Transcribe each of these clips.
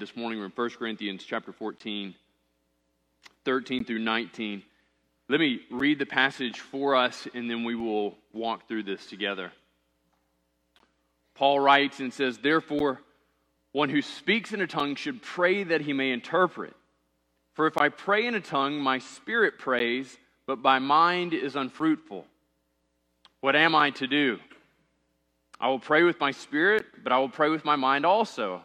this morning. We're in 1 Corinthians chapter 14, 13 through 19. Let me read the passage for us, and then we will walk through this together. Paul writes and says, Therefore, one who speaks in a tongue should pray that he may interpret. For if I pray in a tongue, my spirit prays, but my mind is unfruitful. What am I to do? I will pray with my spirit, but I will pray with my mind also.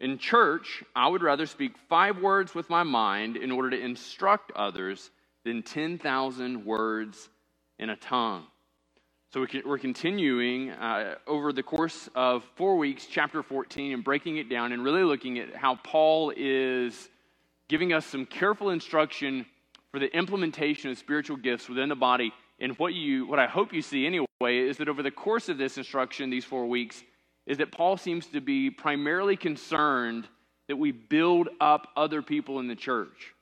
in church, I would rather speak five words with my mind in order to instruct others than 10,000 words in a tongue. So we're continuing uh, over the course of four weeks, chapter 14, and breaking it down and really looking at how Paul is giving us some careful instruction for the implementation of spiritual gifts within the body. And what, you, what I hope you see anyway is that over the course of this instruction, these four weeks, is that Paul seems to be primarily concerned that we build up other people in the church.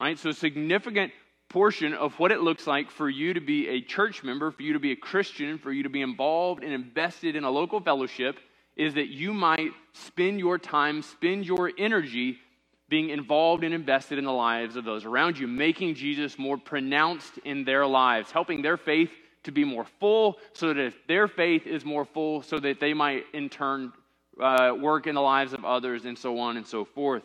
Right? So, a significant portion of what it looks like for you to be a church member, for you to be a Christian, for you to be involved and invested in a local fellowship is that you might spend your time, spend your energy being involved and invested in the lives of those around you, making Jesus more pronounced in their lives, helping their faith to be more full, so that if their faith is more full, so that they might in turn uh, work in the lives of others, and so on and so forth.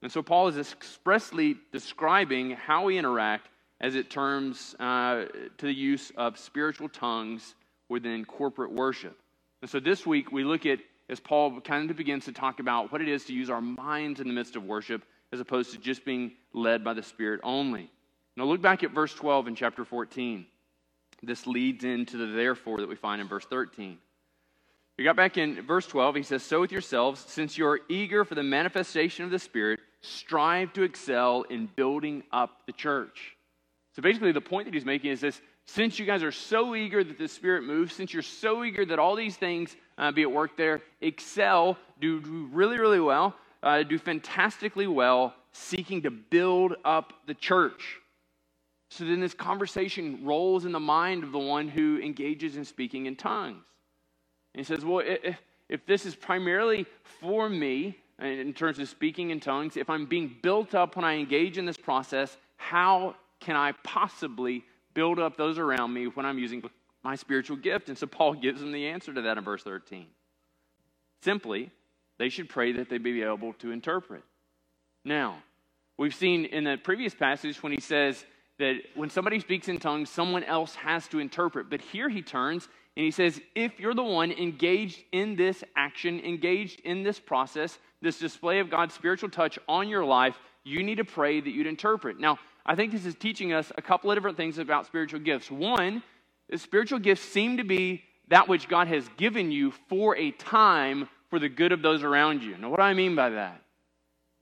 And so Paul is expressly describing how we interact as it turns uh, to the use of spiritual tongues within corporate worship. And so this week we look at, as Paul kind of begins to talk about what it is to use our minds in the midst of worship as opposed to just being led by the Spirit only. Now look back at verse 12 in chapter 14. This leads into the therefore that we find in verse 13. We got back in verse 12. He says, So with yourselves, since you are eager for the manifestation of the Spirit, strive to excel in building up the church. So basically, the point that he's making is this since you guys are so eager that the Spirit moves, since you're so eager that all these things uh, be at work there, excel, do, do really, really well, uh, do fantastically well, seeking to build up the church. So then this conversation rolls in the mind of the one who engages in speaking in tongues. And he says, Well, if, if this is primarily for me in terms of speaking in tongues, if I'm being built up when I engage in this process, how can I possibly build up those around me when I'm using my spiritual gift? And so Paul gives them the answer to that in verse 13. Simply, they should pray that they be able to interpret. Now, we've seen in the previous passage when he says, that when somebody speaks in tongues, someone else has to interpret. But here he turns and he says, if you're the one engaged in this action, engaged in this process, this display of God's spiritual touch on your life, you need to pray that you'd interpret. Now, I think this is teaching us a couple of different things about spiritual gifts. One, the spiritual gifts seem to be that which God has given you for a time for the good of those around you. Now, what do I mean by that?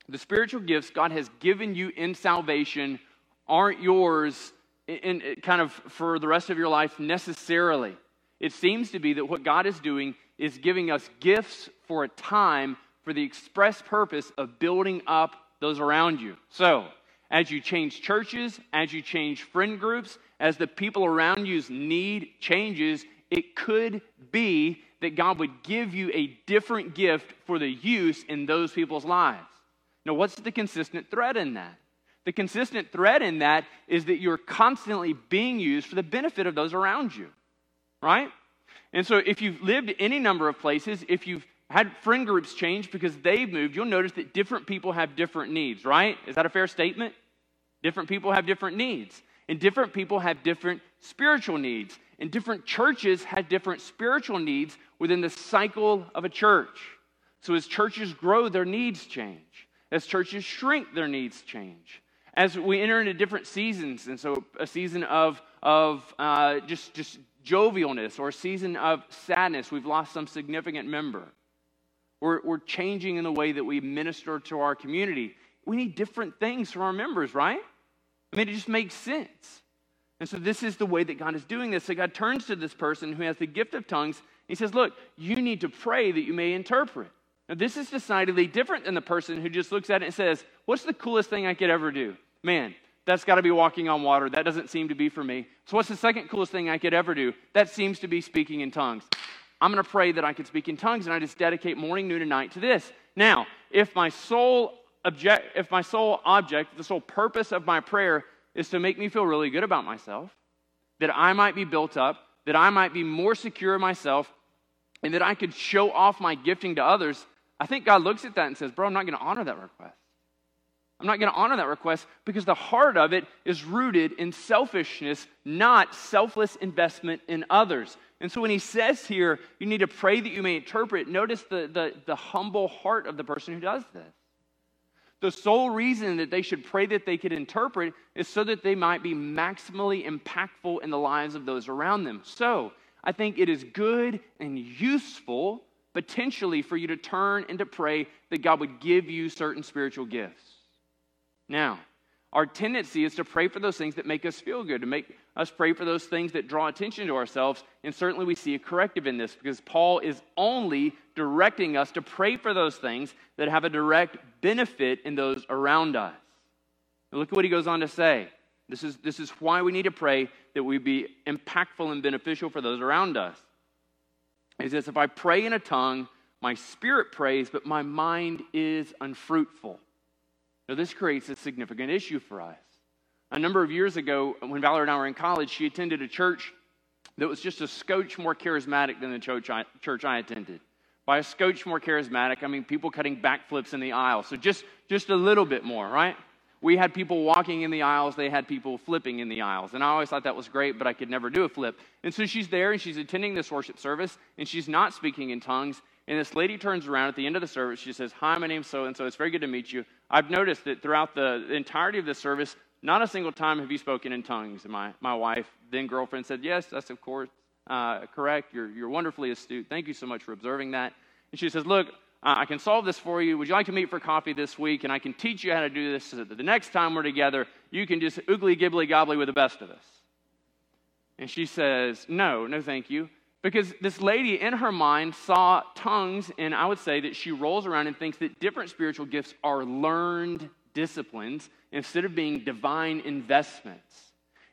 The spiritual gifts God has given you in salvation aren't yours in, in, kind of for the rest of your life necessarily. It seems to be that what God is doing is giving us gifts for a time for the express purpose of building up those around you. So, as you change churches, as you change friend groups, as the people around you's need changes, it could be that God would give you a different gift for the use in those people's lives. Now, what's the consistent thread in that? The consistent thread in that is that you're constantly being used for the benefit of those around you, right? And so if you've lived any number of places, if you've had friend groups change because they've moved, you'll notice that different people have different needs, right? Is that a fair statement? Different people have different needs, and different people have different spiritual needs, and different churches have different spiritual needs within the cycle of a church. So as churches grow, their needs change. As churches shrink, their needs change as we enter into different seasons, and so a season of, of uh, just, just jovialness or a season of sadness, we've lost some significant member. We're, we're changing in the way that we minister to our community. We need different things from our members, right? I mean, it just makes sense. And so, this is the way that God is doing this. So, God turns to this person who has the gift of tongues. He says, Look, you need to pray that you may interpret. Now, this is decidedly different than the person who just looks at it and says, What's the coolest thing I could ever do? Man, that's got to be walking on water. That doesn't seem to be for me. So, what's the second coolest thing I could ever do? That seems to be speaking in tongues. I'm going to pray that I can speak in tongues, and I just dedicate morning, noon, and night to this. Now, if my sole object, if my sole object, the sole purpose of my prayer is to make me feel really good about myself, that I might be built up, that I might be more secure in myself, and that I could show off my gifting to others, I think God looks at that and says, Bro, I'm not going to honor that request. I'm not going to honor that request because the heart of it is rooted in selfishness, not selfless investment in others. And so when he says here, you need to pray that you may interpret, notice the, the, the humble heart of the person who does this. The sole reason that they should pray that they could interpret is so that they might be maximally impactful in the lives of those around them. So I think it is good and useful potentially for you to turn and to pray that God would give you certain spiritual gifts. Now, our tendency is to pray for those things that make us feel good, to make us pray for those things that draw attention to ourselves. And certainly we see a corrective in this because Paul is only directing us to pray for those things that have a direct benefit in those around us. And look at what he goes on to say. This is, this is why we need to pray that we be impactful and beneficial for those around us. He says, If I pray in a tongue, my spirit prays, but my mind is unfruitful. Now, this creates a significant issue for us. A number of years ago, when Valerie and I were in college, she attended a church that was just a scotch more charismatic than the church I, church I attended. By a scotch more charismatic, I mean people cutting backflips in the aisle. So just, just a little bit more, right? We had people walking in the aisles, they had people flipping in the aisles. And I always thought that was great, but I could never do a flip. And so she's there and she's attending this worship service and she's not speaking in tongues. And this lady turns around at the end of the service. She says, Hi, my name's so and so. It's very good to meet you. I've noticed that throughout the entirety of the service, not a single time have you spoken in tongues. And my, my wife, then girlfriend, said, Yes, that's of course uh, correct. You're, you're wonderfully astute. Thank you so much for observing that. And she says, Look, uh, I can solve this for you. Would you like to meet for coffee this week? And I can teach you how to do this so that the next time we're together, you can just oogly gibbly gobbly with the best of us. And she says, No, no, thank you. Because this lady in her mind saw tongues, and I would say that she rolls around and thinks that different spiritual gifts are learned disciplines instead of being divine investments.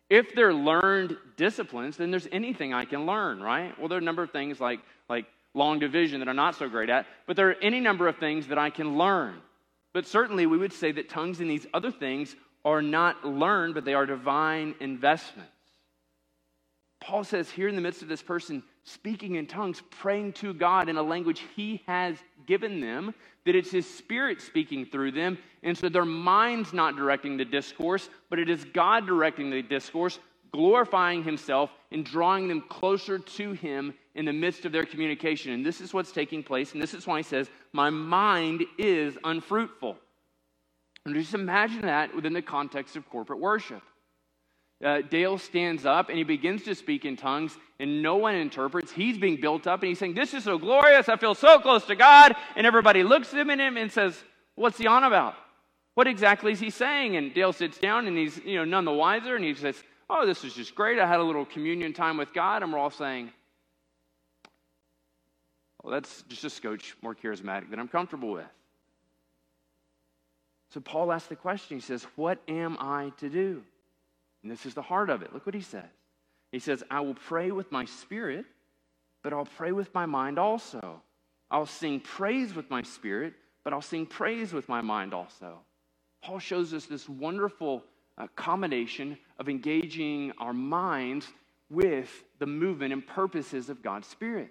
If they're learned disciplines, then there's anything I can learn, right? Well, there are a number of things like, like long division that I'm not so great at, but there are any number of things that I can learn. But certainly we would say that tongues and these other things are not learned, but they are divine investments. Paul says here in the midst of this person speaking in tongues, praying to God in a language he has given them, that it's his spirit speaking through them. And so their mind's not directing the discourse, but it is God directing the discourse, glorifying himself and drawing them closer to him in the midst of their communication. And this is what's taking place. And this is why he says, My mind is unfruitful. And just imagine that within the context of corporate worship uh, Dale stands up and he begins to speak in tongues, and no one interprets. He's being built up and he's saying, This is so glorious. I feel so close to God. And everybody looks at him and says, What's he on about? What exactly is he saying? And Dale sits down and he's you know, none the wiser and he says, Oh, this is just great. I had a little communion time with God. And we're all saying, Well, that's just a scotch more charismatic than I'm comfortable with. So Paul asks the question. He says, What am I to do? And this is the heart of it. Look what he says. He says, I will pray with my spirit, but I'll pray with my mind also. I'll sing praise with my spirit, but I'll sing praise with my mind also. Paul shows us this wonderful uh, combination of engaging our minds with the movement and purposes of God's Spirit.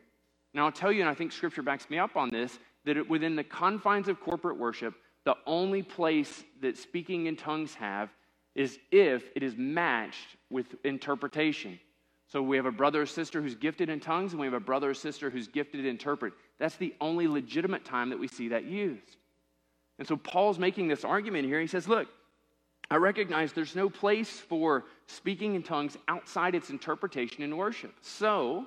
Now, I'll tell you, and I think Scripture backs me up on this, that it, within the confines of corporate worship, the only place that speaking in tongues have is if it is matched with interpretation. So we have a brother or sister who's gifted in tongues, and we have a brother or sister who's gifted to interpret. That's the only legitimate time that we see that used. And so Paul's making this argument here. He says, Look, I recognize there's no place for speaking in tongues outside its interpretation in worship. So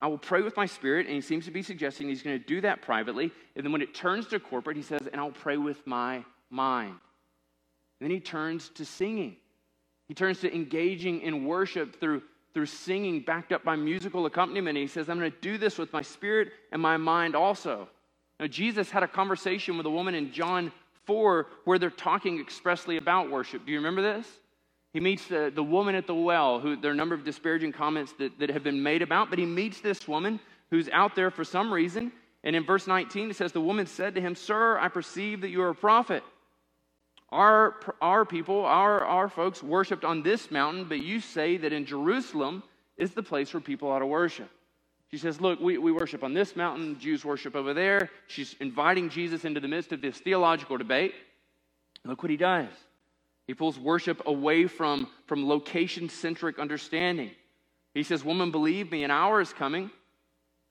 I will pray with my spirit, and he seems to be suggesting he's going to do that privately. And then when it turns to corporate, he says, And I'll pray with my mind. Then he turns to singing. He turns to engaging in worship through, through singing, backed up by musical accompaniment. He says, I'm going to do this with my spirit and my mind also. Now, Jesus had a conversation with a woman in John 4 where they're talking expressly about worship. Do you remember this? He meets the, the woman at the well, who there are a number of disparaging comments that, that have been made about, but he meets this woman who's out there for some reason. And in verse 19, it says, The woman said to him, Sir, I perceive that you are a prophet. Our, our people, our, our folks worshiped on this mountain, but you say that in Jerusalem is the place where people ought to worship. She says, Look, we, we worship on this mountain, Jews worship over there. She's inviting Jesus into the midst of this theological debate. Look what he does. He pulls worship away from, from location centric understanding. He says, Woman, believe me, an hour is coming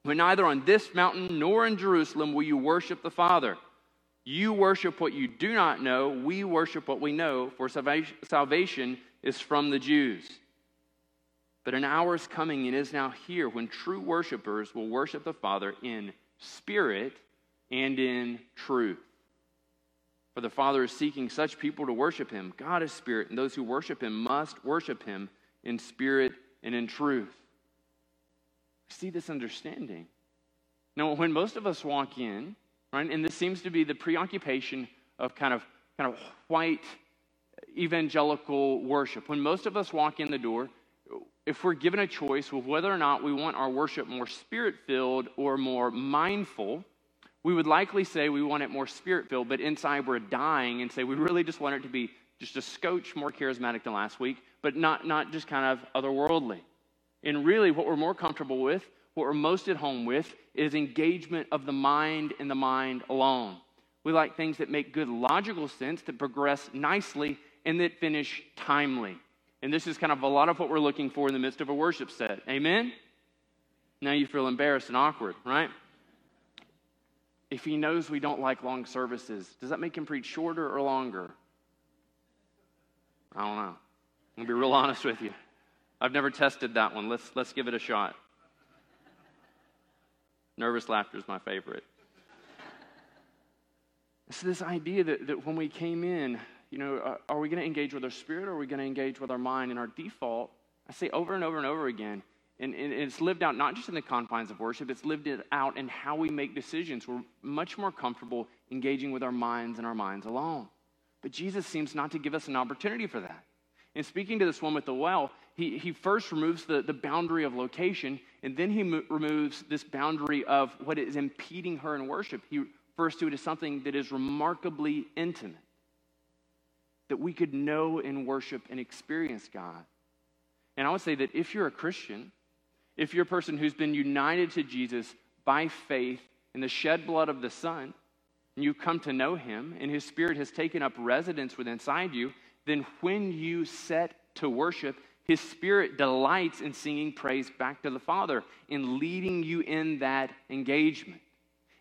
when neither on this mountain nor in Jerusalem will you worship the Father. You worship what you do not know. We worship what we know, for salvation is from the Jews. But an hour is coming and is now here when true worshipers will worship the Father in spirit and in truth. For the Father is seeking such people to worship him. God is spirit, and those who worship him must worship him in spirit and in truth. See this understanding. Now, when most of us walk in, right, and this seems to be the preoccupation of kind of kind of white evangelical worship. When most of us walk in the door, if we're given a choice with whether or not we want our worship more spirit filled or more mindful, we would likely say we want it more spirit filled, but inside we're dying and say we really just want it to be just a scotch more charismatic than last week, but not, not just kind of otherworldly. And really, what we're more comfortable with, what we're most at home with, is engagement of the mind and the mind alone. We like things that make good logical sense, that progress nicely, and that finish timely. And this is kind of a lot of what we're looking for in the midst of a worship set. Amen? Now you feel embarrassed and awkward, right? If he knows we don't like long services, does that make him preach shorter or longer? I don't know. I'm going to be real honest with you. I've never tested that one. Let's, let's give it a shot. Nervous laughter is my favorite. So, this idea that, that when we came in, you know, uh, are we going to engage with our spirit or are we going to engage with our mind? And our default, I say over and over and over again, and, and, it's lived out not just in the confines of worship, it's lived it out in how we make decisions. We're much more comfortable engaging with our minds and our minds alone. But Jesus seems not to give us an opportunity for that. In speaking to this woman at the well, he, he first removes the, the boundary of location, and then he mo- removes this boundary of what is impeding her in worship. He refers to it as something that is remarkably intimate that we could know and worship and experience God. And I would say that if you're a Christian, if you're a person who's been united to Jesus by faith in the shed blood of the Son, and you've come to know him, and his spirit has taken up residence within inside you, then when you set to worship, his spirit delights in singing praise back to the Father, in leading you in that engagement,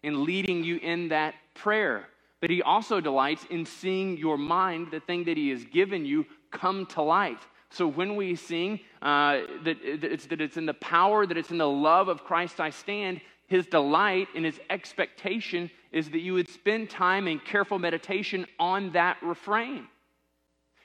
in leading you in that prayer but he also delights in seeing your mind, the thing that he has given you, come to life. So when we sing uh, that, it's, that it's in the power, that it's in the love of Christ I stand, his delight and his expectation is that you would spend time in careful meditation on that refrain.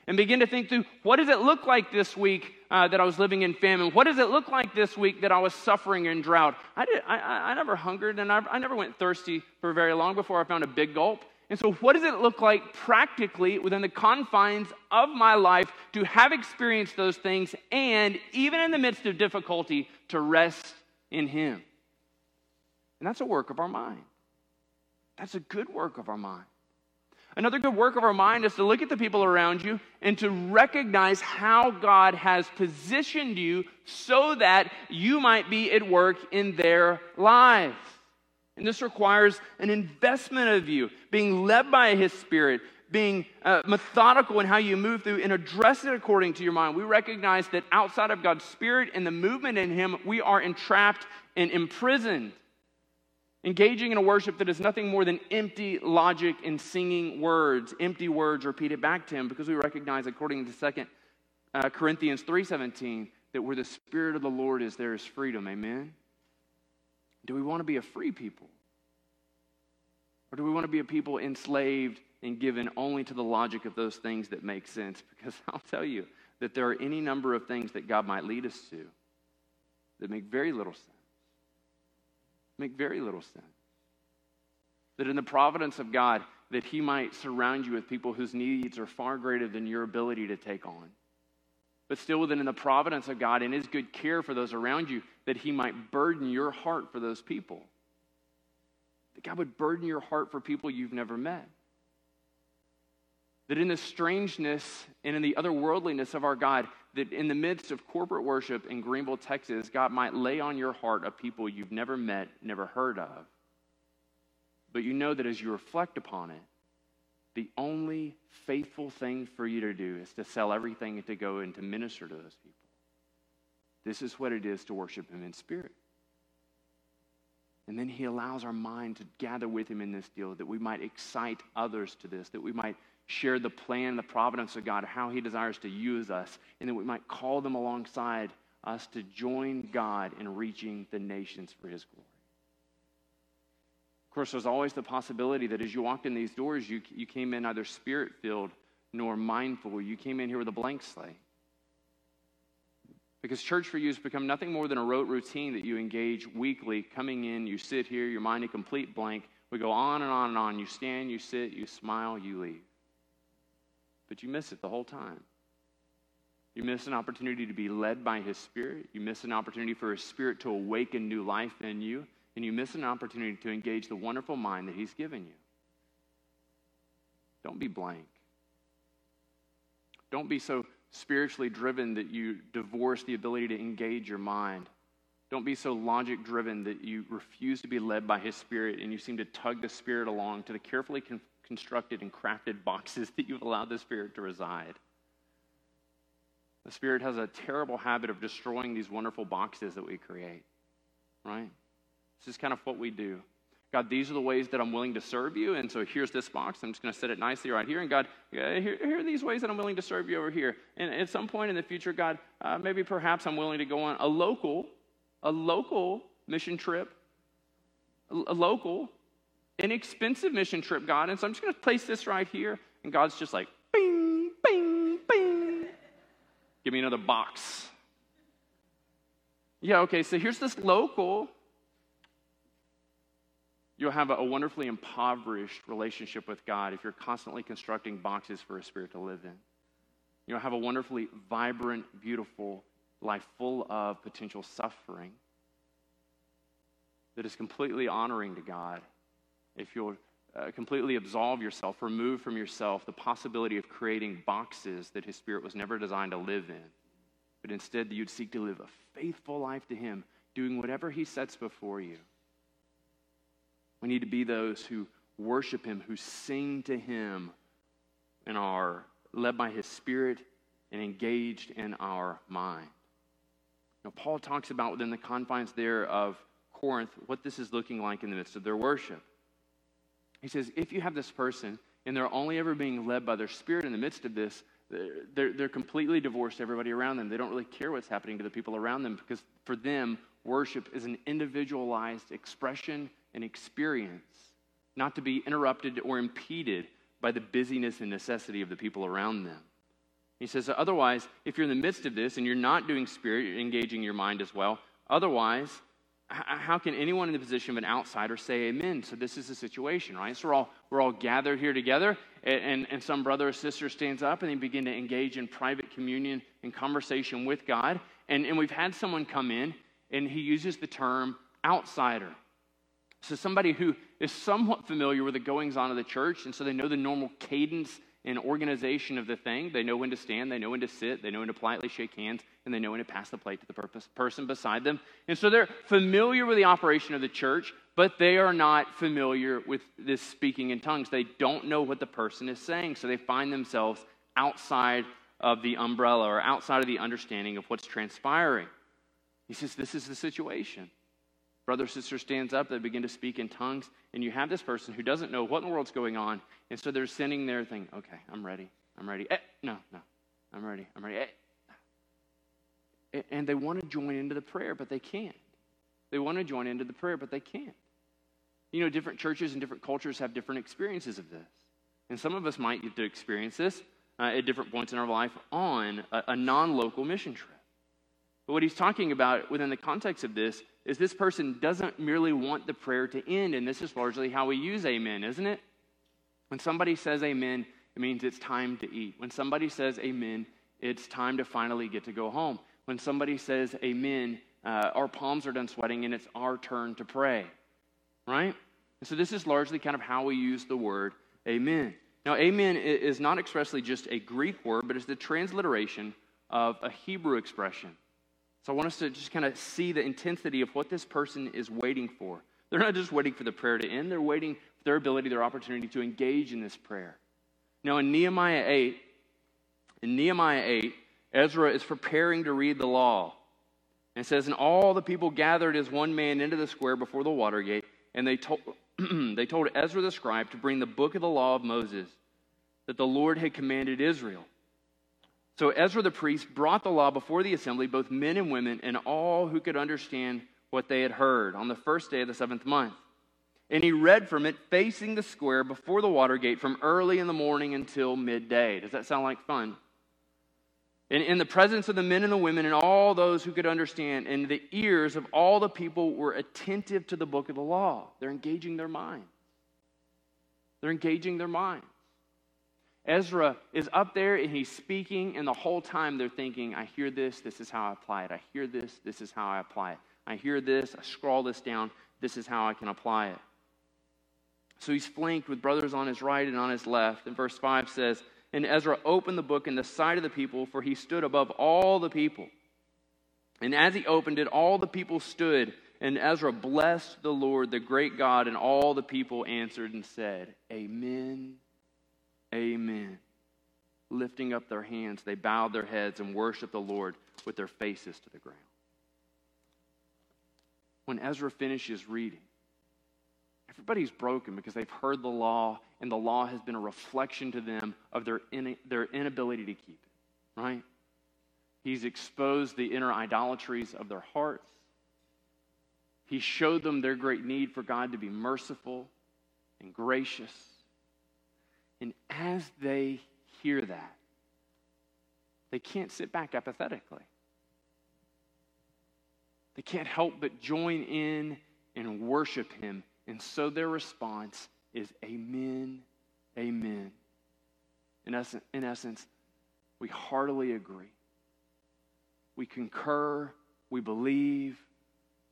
And begin to think through what does it look like this week uh, that I was living in famine? What does it look like this week that I was suffering in drought? I, did, I, I never hungered and I, I never went thirsty for very long before I found a big gulp. And so, what does it look like practically within the confines of my life to have experienced those things and, even in the midst of difficulty, to rest in Him? And that's a work of our mind. That's a good work of our mind. Another good work of our mind is to look at the people around you and to recognize how God has positioned you so that you might be at work in their lives. And this requires an investment of you, being led by His Spirit, being uh, methodical in how you move through and address it according to your mind. We recognize that outside of God's Spirit and the movement in Him, we are entrapped and imprisoned. Engaging in a worship that is nothing more than empty logic and singing words, empty words repeated back to Him, because we recognize, according to Second uh, Corinthians 3.17, that where the Spirit of the Lord is, there is freedom. Amen? Do we want to be a free people? Or do we want to be a people enslaved and given only to the logic of those things that make sense? Because I'll tell you, that there are any number of things that God might lead us to that make very little sense. Make very little sense. That in the providence of God, that He might surround you with people whose needs are far greater than your ability to take on. But still within the providence of God and His good care for those around you, that He might burden your heart for those people. That God would burden your heart for people you've never met. That in the strangeness and in the otherworldliness of our God, that in the midst of corporate worship in Greenville, Texas, God might lay on your heart a people you've never met, never heard of. But you know that as you reflect upon it, the only faithful thing for you to do is to sell everything and to go and to minister to those people. This is what it is to worship Him in spirit. And then He allows our mind to gather with Him in this deal that we might excite others to this, that we might share the plan, the providence of God, how He desires to use us, and that we might call them alongside us to join God in reaching the nations for His glory. Of course, there's always the possibility that as you walked in these doors, you, you came in either spirit filled nor mindful. You came in here with a blank slate. Because church for you has become nothing more than a rote routine that you engage weekly. Coming in, you sit here, your mind a complete blank. We go on and on and on. You stand, you sit, you smile, you leave but you miss it the whole time. You miss an opportunity to be led by His Spirit. You miss an opportunity for His Spirit to awaken new life in you. And you miss an opportunity to engage the wonderful mind that He's given you. Don't be blank. Don't be so spiritually driven that you divorce the ability to engage your mind. Don't be so logic driven that you refuse to be led by His Spirit and you seem to tug the Spirit along to the carefully constructed and crafted boxes that you've allowed the Spirit to reside. The Spirit has a terrible habit of destroying these wonderful boxes that we create, right? This is kind of what we do. God, these are the ways that I'm willing to serve you. And so here's this box. I'm just going to set it nicely right here. And God, here, here, are these ways that I'm willing to serve you over here. And at some point in the future, God, uh, maybe perhaps I'm willing to go on a local, a local mission trip, a, a local inexpensive mission trip, God. And so I'm just going to place this right here. And God's just like, bing, bing, bing. Give me another box. Yeah, okay, so here's this local. You'll have a, wonderfully impoverished relationship with God if you're constantly constructing boxes for a spirit to live in. You'll have a wonderfully vibrant, beautiful life full of potential suffering that is completely honoring to God if you'll uh, completely absolve yourself, remove from yourself the possibility of creating boxes that His Spirit was never designed to live in, but instead you'd seek to live a faithful life to Him, doing whatever He sets before you. We need to be those who worship Him, who sing to Him, and are led by His Spirit and engaged in our mind. Now, Paul talks about within the confines there of Corinth what this is looking like in the midst of their worship. He says, if you have this person and they're only ever being led by their spirit in the midst of this, they're, they're completely divorced to everybody around them. They don't really care what's happening to the people around them because for them, worship is an individualized expression and experience, not to be interrupted or impeded by the busyness and necessity of the people around them. He says, otherwise, if you're in the midst of this and you're not doing spirit, you're engaging your mind as well, otherwise, how can anyone in the position of an outsider say amen? So this is the situation, right? So we're all, we're all gathered here together, and, and, and some brother or sister stands up and they begin to engage in private communion and conversation with God. And, and we've had someone come in, and he uses the term outsider. So somebody who is somewhat familiar with the goings on of the church, and so they know the normal cadence and organization of the thing. They know when to stand, they know when to sit, they know when to politely shake hands, and they know when to pass the plate to the person beside them. And so they're familiar with the operation of the church, but they are not familiar with this speaking in tongues. They don't know what the person is saying, so they find themselves outside of the umbrella or outside of the understanding of what's transpiring. He says, This is the situation. Brother, sister stands up, they begin to speak in tongues, and you have this person who doesn't know what in the world's going on, and so they're sitting there thinking, okay, I'm ready, I'm ready. Eh, no, no, I'm ready, I'm ready. Eh. And they want to join into the prayer, but they can't. They want to join into the prayer, but they can't. You know, different churches and different cultures have different experiences of this. And some of us might get to experience this uh, at different points in our life on a, a non local mission trip. But what he's talking about within the context of this is this person doesn't merely want the prayer to end, and this is largely how we use amen, isn't it? When somebody says amen, it means it's time to eat. When somebody says amen, it's time to finally get to go home. When somebody says amen, uh, our palms are done sweating and it's our turn to pray, right? And so this is largely kind of how we use the word amen. Now, amen is not expressly just a Greek word, but it's the transliteration of a Hebrew expression. So I want us to just kind of see the intensity of what this person is waiting for. They're not just waiting for the prayer to end, they're waiting their ability, their opportunity to engage in this prayer. Now, in Nehemiah 8, in Nehemiah 8, Ezra is preparing to read the law. And it says, And all the people gathered as one man into the square before the water gate, and they told, they told Ezra the scribe to bring the book of the law of Moses that the Lord had commanded Israel. So Ezra the priest brought the law before the assembly, both men and women, and all who could understand what they had heard on the first day of the seventh month. And he read from it facing the square before the water gate from early in the morning until midday. Does that sound like fun? In, in the presence of the men and the women and all those who could understand, and the ears of all the people were attentive to the book of the law. They're engaging their minds. They're engaging their minds. Ezra is up there and he's speaking, and the whole time they're thinking, I hear this, this is how I apply it. I hear this, this is how I apply it. I hear this, I scroll this down, this is how I can apply it. So he's flanked with brothers on his right and on his left. And verse 5 says, And Ezra opened the book in the sight of the people, for he stood above all the people. And as he opened it, all the people stood, and Ezra blessed the Lord, the great God, and all the people answered and said, Amen Amen. Lifting up their hands, they bowed their heads and worshiped the Lord with their faces to the ground. When Ezra finishes reading, everybody's broken because they've heard the law, and the law has been a reflection to them of their, in, their inability to keep it, right? He's exposed the inner idolatries of their hearts. He showed them their great need for God to be merciful and gracious and as they hear that, they can't sit back apathetically. They can't help but join in and worship him. And so their response is Amen, Amen. In essence, in essence, we heartily agree. We concur, we believe,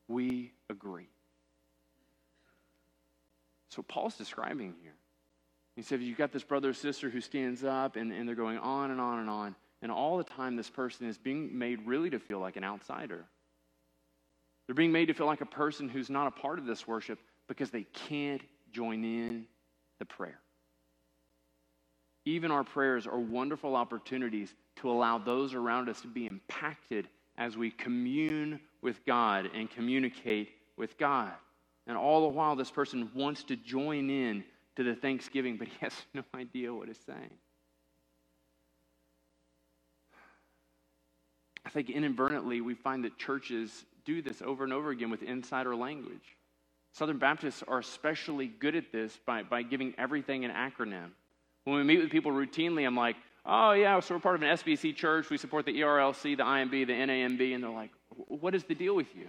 we agree. So Paul's describing here he said, You've got this brother or sister who stands up, and, and they're going on and on and on. And all the time, this person is being made really to feel like an outsider. They're being made to feel like a person who's not a part of this worship because they can't join in the prayer. Even our prayers are wonderful opportunities to allow those around us to be impacted as we commune with God and communicate with God. And all the while, this person wants to join in to the thanksgiving, but he has no idea what it's saying. I think inadvertently we find that churches do this over and over again with insider language. Southern Baptists are especially good at this by, by giving everything an acronym. When we meet with people routinely, I'm like, oh, yeah, so we're part of an SBC church. We support the ERLC, the IMB, the NAMB. And they're like, what is the deal with you?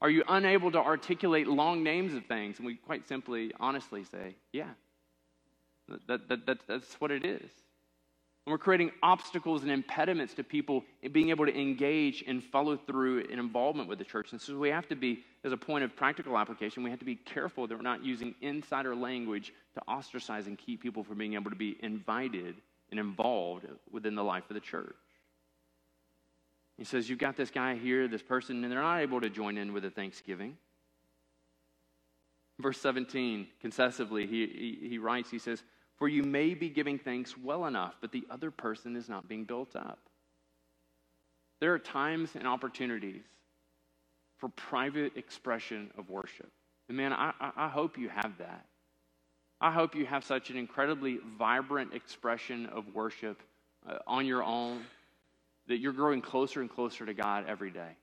Are you unable to articulate long names of things? And we quite simply, honestly say, yeah, that, that, that, that's what it is. And we're creating obstacles and impediments to people being able to engage and follow through in involvement with the church. And so we have to be, as a point of practical application, we have to be careful that we're not using insider language to ostracize and keep people from being able to be invited and involved within the life of the church. He says, You've got this guy here, this person, and they're not able to join in with the thanksgiving. Verse 17, concessively, he, he, he writes, He says, For you may be giving thanks well enough, but the other person is not being built up. There are times and opportunities for private expression of worship. And man, I, I hope you have that. I hope you have such an incredibly vibrant expression of worship uh, on your own that you're growing closer and closer to God every day.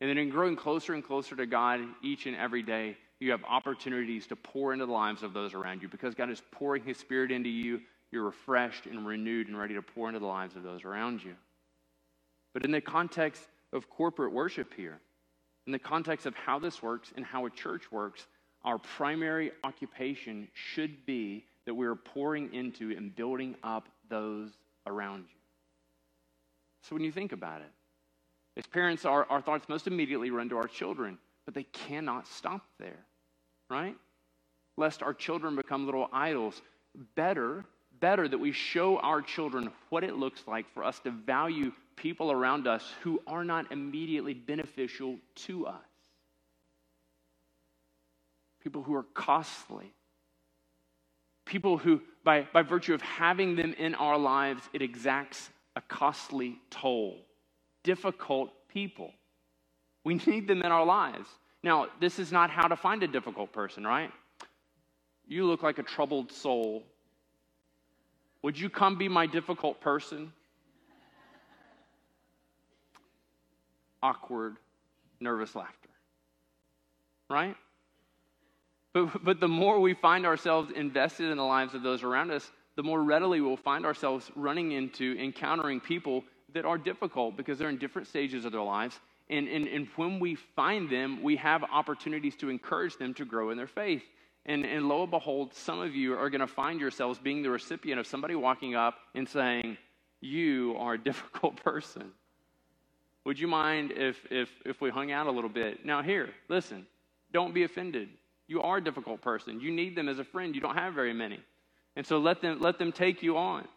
And then in growing closer and closer to God each and every day, you have opportunities to pour into the lives of those around you because God is pouring His Spirit into you. you're refreshed and renewed and ready to pour into the lives of those around you. But in the context of corporate worship here, in the context of how this works and how a church works, our primary occupation should be that we are pouring into and building up those around you. So when you think about it, as parents, our, our thoughts most immediately run to our children, but they cannot stop there, right? Lest our children become little idols. Better, better that we show our children what it looks like for us to value people around us who are not immediately beneficial to us. People who are costly. People who, by, by virtue of having them in our lives, it exacts a costly toll. Difficult people. We need them in our lives. Now, this is not how to find a difficult person, right? You look like a troubled soul. Would you come be my difficult person? Awkward, nervous laughter. Right? But, but the more we find ourselves invested in the lives of those around us, the more readily we'll find ourselves running into encountering people that are difficult because they're in different stages of their lives. And, and, and when we find them, we have opportunities to encourage them to grow in their faith. And, and lo and behold, some of you are going to find yourselves being the recipient of somebody walking up and saying, You are a difficult person. Would you mind if, if, if we hung out a little bit? Now, here, listen, don't be offended. You are a difficult person. You need them as a friend. You don't have very many. And so let them, let them take you on.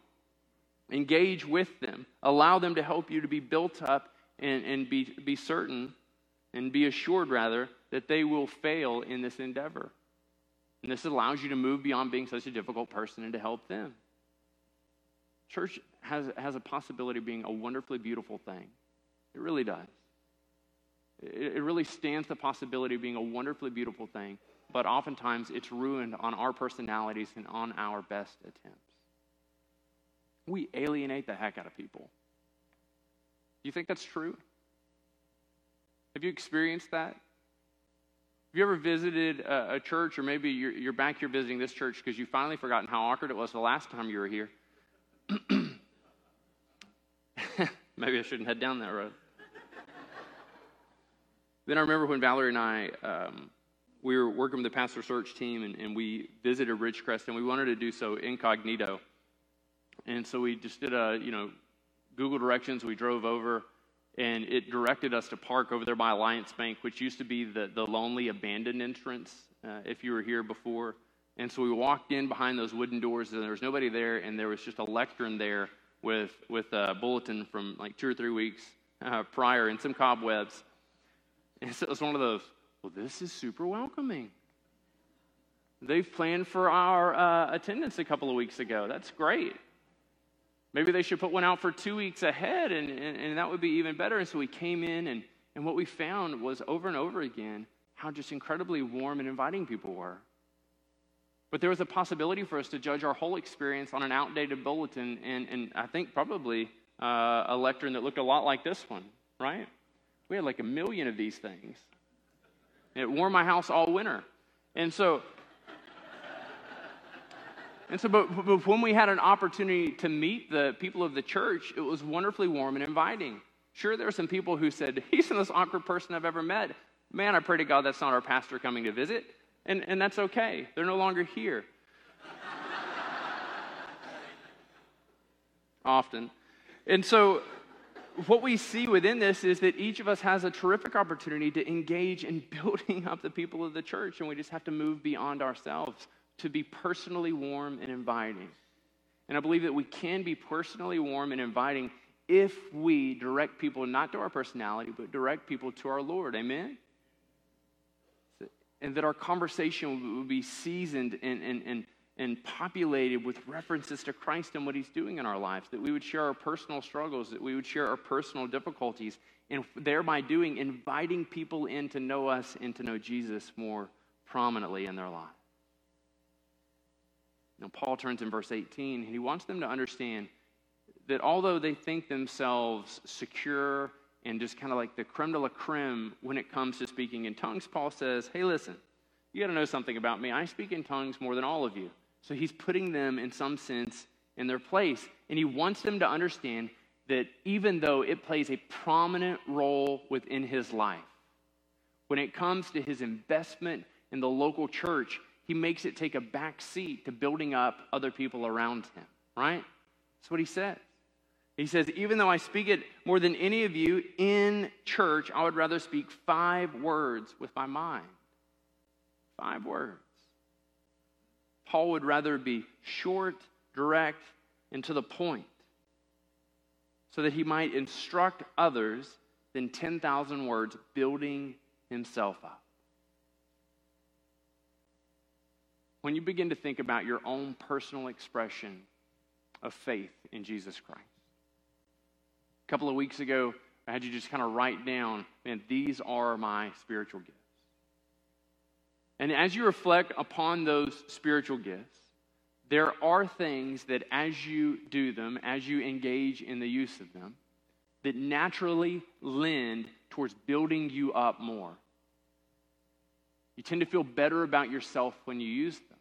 Engage with them. Allow them to help you to be built up and, and be, be certain and be assured, rather, that they will fail in this endeavor. And this allows you to move beyond being such a difficult person and to help them. Church has, has a possibility of being a wonderfully beautiful thing. It really does. It, it really stands the possibility of being a wonderfully beautiful thing but oftentimes it's ruined on our personalities and on our best attempts. We alienate the heck out of people. Do you think that's true? Have you experienced that? Have you ever visited a, a church, or maybe you're, you're, back here visiting this church because you've finally forgotten how awkward it was the last time you were here? maybe I shouldn't head down that road. then I remember when Valerie and I um, we were working with the pastor search team and, and we visited Ridgecrest and we wanted to do so incognito. And so we just did a, you know, Google directions. We drove over and it directed us to park over there by Alliance Bank, which used to be the, the lonely abandoned entrance uh, if you were here before. And so we walked in behind those wooden doors and there was nobody there and there was just a lectern there with, with a bulletin from like two or three weeks uh, prior and some cobwebs. And so it was one of those, well, this is super welcoming. They've planned for our uh, attendance a couple of weeks ago. That's great. Maybe they should put one out for two weeks ahead, and, and, and that would be even better. And so we came in, and, and what we found was over and over again how just incredibly warm and inviting people were. But there was a possibility for us to judge our whole experience on an outdated bulletin, and, and I think probably uh, a lectern that looked a lot like this one, right? We had like a million of these things. It warmed my house all winter. And so, and so, but, but when we had an opportunity to meet the people of the church, it was wonderfully warm and inviting. Sure, there were some people who said, He's the most awkward person I've ever met. Man, I pray to God that's not our pastor coming to visit. And, and that's okay. They're no longer here. Often. And so what we see within this is that each of us has a terrific opportunity to engage in building up the people of the church, and we just have to move beyond ourselves to be personally warm and inviting. And I believe that we can be personally warm and inviting if we direct people not to our personality, but direct people to our Lord. Amen? And that our conversation will be seasoned and, and, and and populated with references to Christ and what He's doing in our lives, that we would share our personal struggles, that we would share our personal difficulties, and thereby doing, inviting people in to know us and to know Jesus more prominently in their lives. Now, Paul turns in verse 18, and he wants them to understand that although they think themselves secure and just kind of like the creme de la creme when it comes to speaking in tongues, Paul says, Hey, listen, you got to know something about me. I speak in tongues more than all of you. So he's putting them, in some sense, in their place. And he wants them to understand that even though it plays a prominent role within his life, when it comes to his investment in the local church, he makes it take a back seat to building up other people around him, right? That's what he says. He says, even though I speak it more than any of you in church, I would rather speak five words with my mind. Five words. Paul would rather be short, direct, and to the point so that he might instruct others than 10,000 words, building himself up. When you begin to think about your own personal expression of faith in Jesus Christ, a couple of weeks ago, I had you just kind of write down, man, these are my spiritual gifts. And as you reflect upon those spiritual gifts, there are things that as you do them, as you engage in the use of them, that naturally lend towards building you up more. You tend to feel better about yourself when you use them.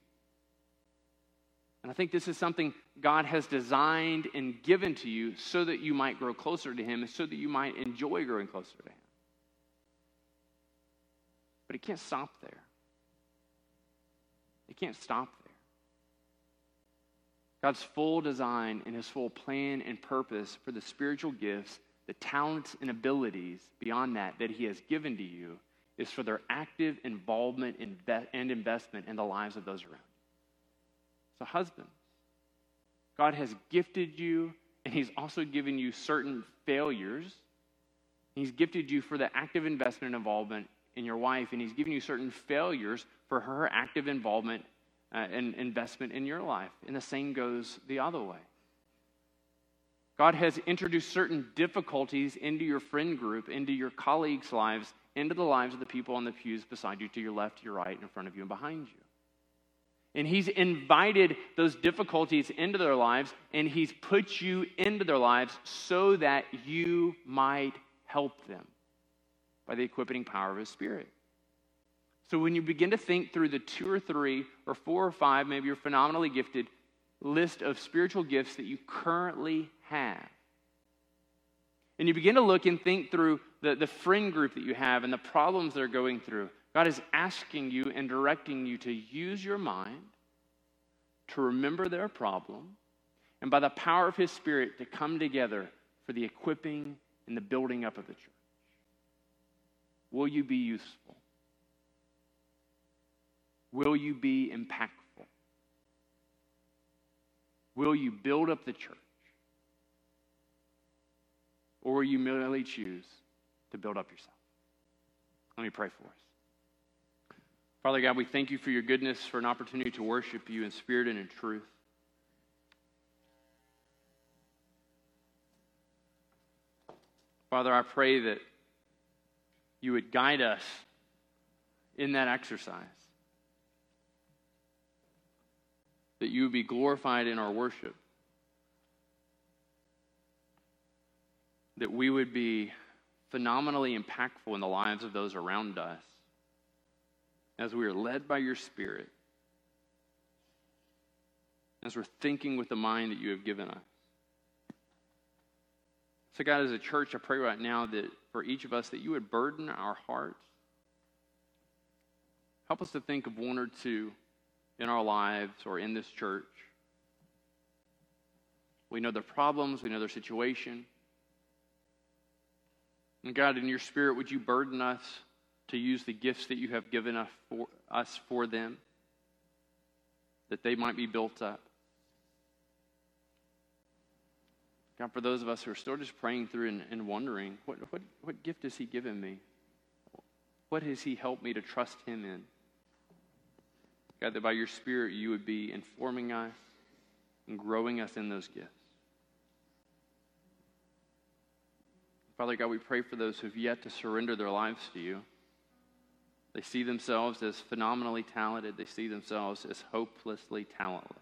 And I think this is something God has designed and given to you so that you might grow closer to Him and so that you might enjoy growing closer to Him. But it can't stop there. It can't stop there. God's full design and His full plan and purpose for the spiritual gifts, the talents and abilities beyond that that He has given to you is for their active involvement and investment in the lives of those around. So, husbands, God has gifted you, and He's also given you certain failures. He's gifted you for the active investment and involvement in your wife, and He's given you certain failures for her active involvement uh, and investment in your life. And the same goes the other way. God has introduced certain difficulties into your friend group, into your colleagues' lives, into the lives of the people on the pews beside you, to your left, to your right, in front of you, and behind you. And He's invited those difficulties into their lives, and He's put you into their lives so that you might help them by the equipping power of His Spirit. So when you begin to think through the two or three or four or five, maybe you're phenomenally gifted, list of spiritual gifts that you currently have, and you begin to look and think through the, the friend group that you have and the problems they're going through, God is asking you and directing you to use your mind to remember their problem and by the power of His Spirit to come together for the equipping and the building up of the church. Will you be useful? Will you be impactful? Will you build up the church? Or will you merely choose to build up yourself? Let me pray for us. Father God, we thank you for your goodness, for an opportunity to worship you in spirit and in truth. Father, I pray that you would guide us in that exercise. That you would be glorified in our worship. That we would be phenomenally impactful in the lives of those around us as we are led by your Spirit, as we're thinking with the mind that you have given us. So, God, as a church, I pray right now that for each of us, that you would burden our hearts. Help us to think of one or two in our lives or in this church. We know their problems, we know their situation. And God, in your spirit, would you burden us to use the gifts that you have given us for, us for them, that they might be built up? God, for those of us who are still just praying through and, and wondering, what, what, what gift has He given me? What has He helped me to trust Him in? God, that by your Spirit you would be informing us and growing us in those gifts. Father God, we pray for those who've yet to surrender their lives to you. They see themselves as phenomenally talented, they see themselves as hopelessly talentless.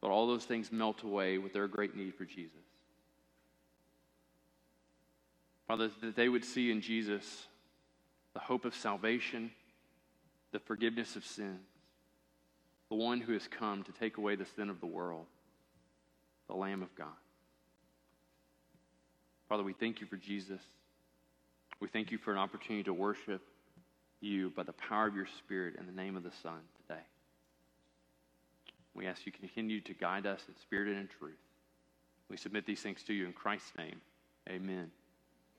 But all those things melt away with their great need for Jesus. Father, that they would see in Jesus the hope of salvation, the forgiveness of sins, the one who has come to take away the sin of the world, the Lamb of God. Father, we thank you for Jesus. We thank you for an opportunity to worship you by the power of your Spirit in the name of the Son today. We ask you continue to guide us in spirit and in truth. We submit these things to you in Christ's name. Amen.